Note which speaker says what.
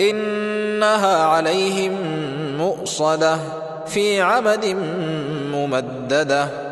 Speaker 1: إنها عليهم مؤصدة في عمد ممددة.